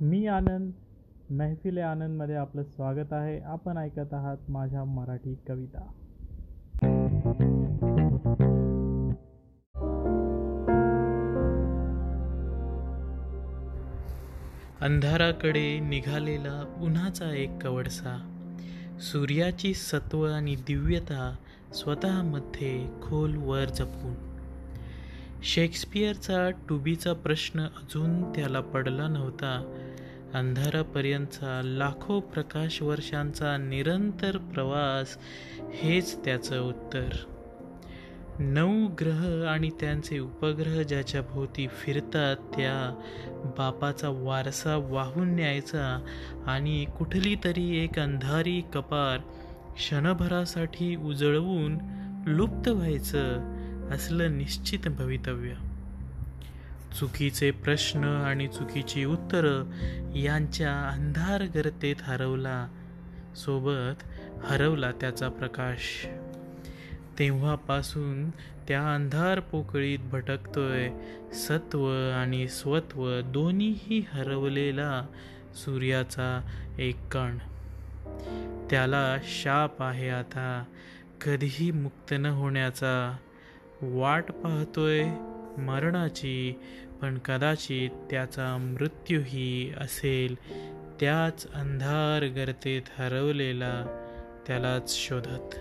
मी आनंद महफिले आनंदमध्ये आपलं स्वागत आहे. आपण ऐकत आहात माझ्या मराठी कविता. अंधाराकडे निघालेला उन्हाचा एक कवडसा सूर्याची सत्व आणि दिव्यता स्वतःमध्ये खोल वर जपून. शेक्सपियरचा टुबीचा प्रश्न अजून त्याला पडला नव्हता. अंधारापर्यंतचा लाखो प्रकाश वर्षांचा निरंतर प्रवास हेच त्याचं उत्तर. नऊ ग्रह आणि त्यांचे उपग्रह ज्याच्या भोवती फिरतात त्या बापाचा वारसा वाहून न्यायचा आणि कुठली तरी एक अंधारी कपार क्षणभरासाठी उजळवून लुप्त व्हायचं. असलं निश्चित भवितव्य. चुकीचे प्रश्न आणि चुकीची उत्तरं यांच्या अंधार गर्तेत हरवला सोबत हरवला त्याचा प्रकाश. तेव्हापासून त्या अंधार पोकळीत भटकतोय सत्व आणि स्वत्व दोन्हीही हरवलेला सूर्याचा एक कण. त्याला शाप आहे आता कधीही मुक्त न होण्याचा. वाट पाहतोय मरणाची पण कदाचित त्याचा मृत्यूही असेल. त्याच अंधार गर्तेत हरवलेला त्यालाच शोधत.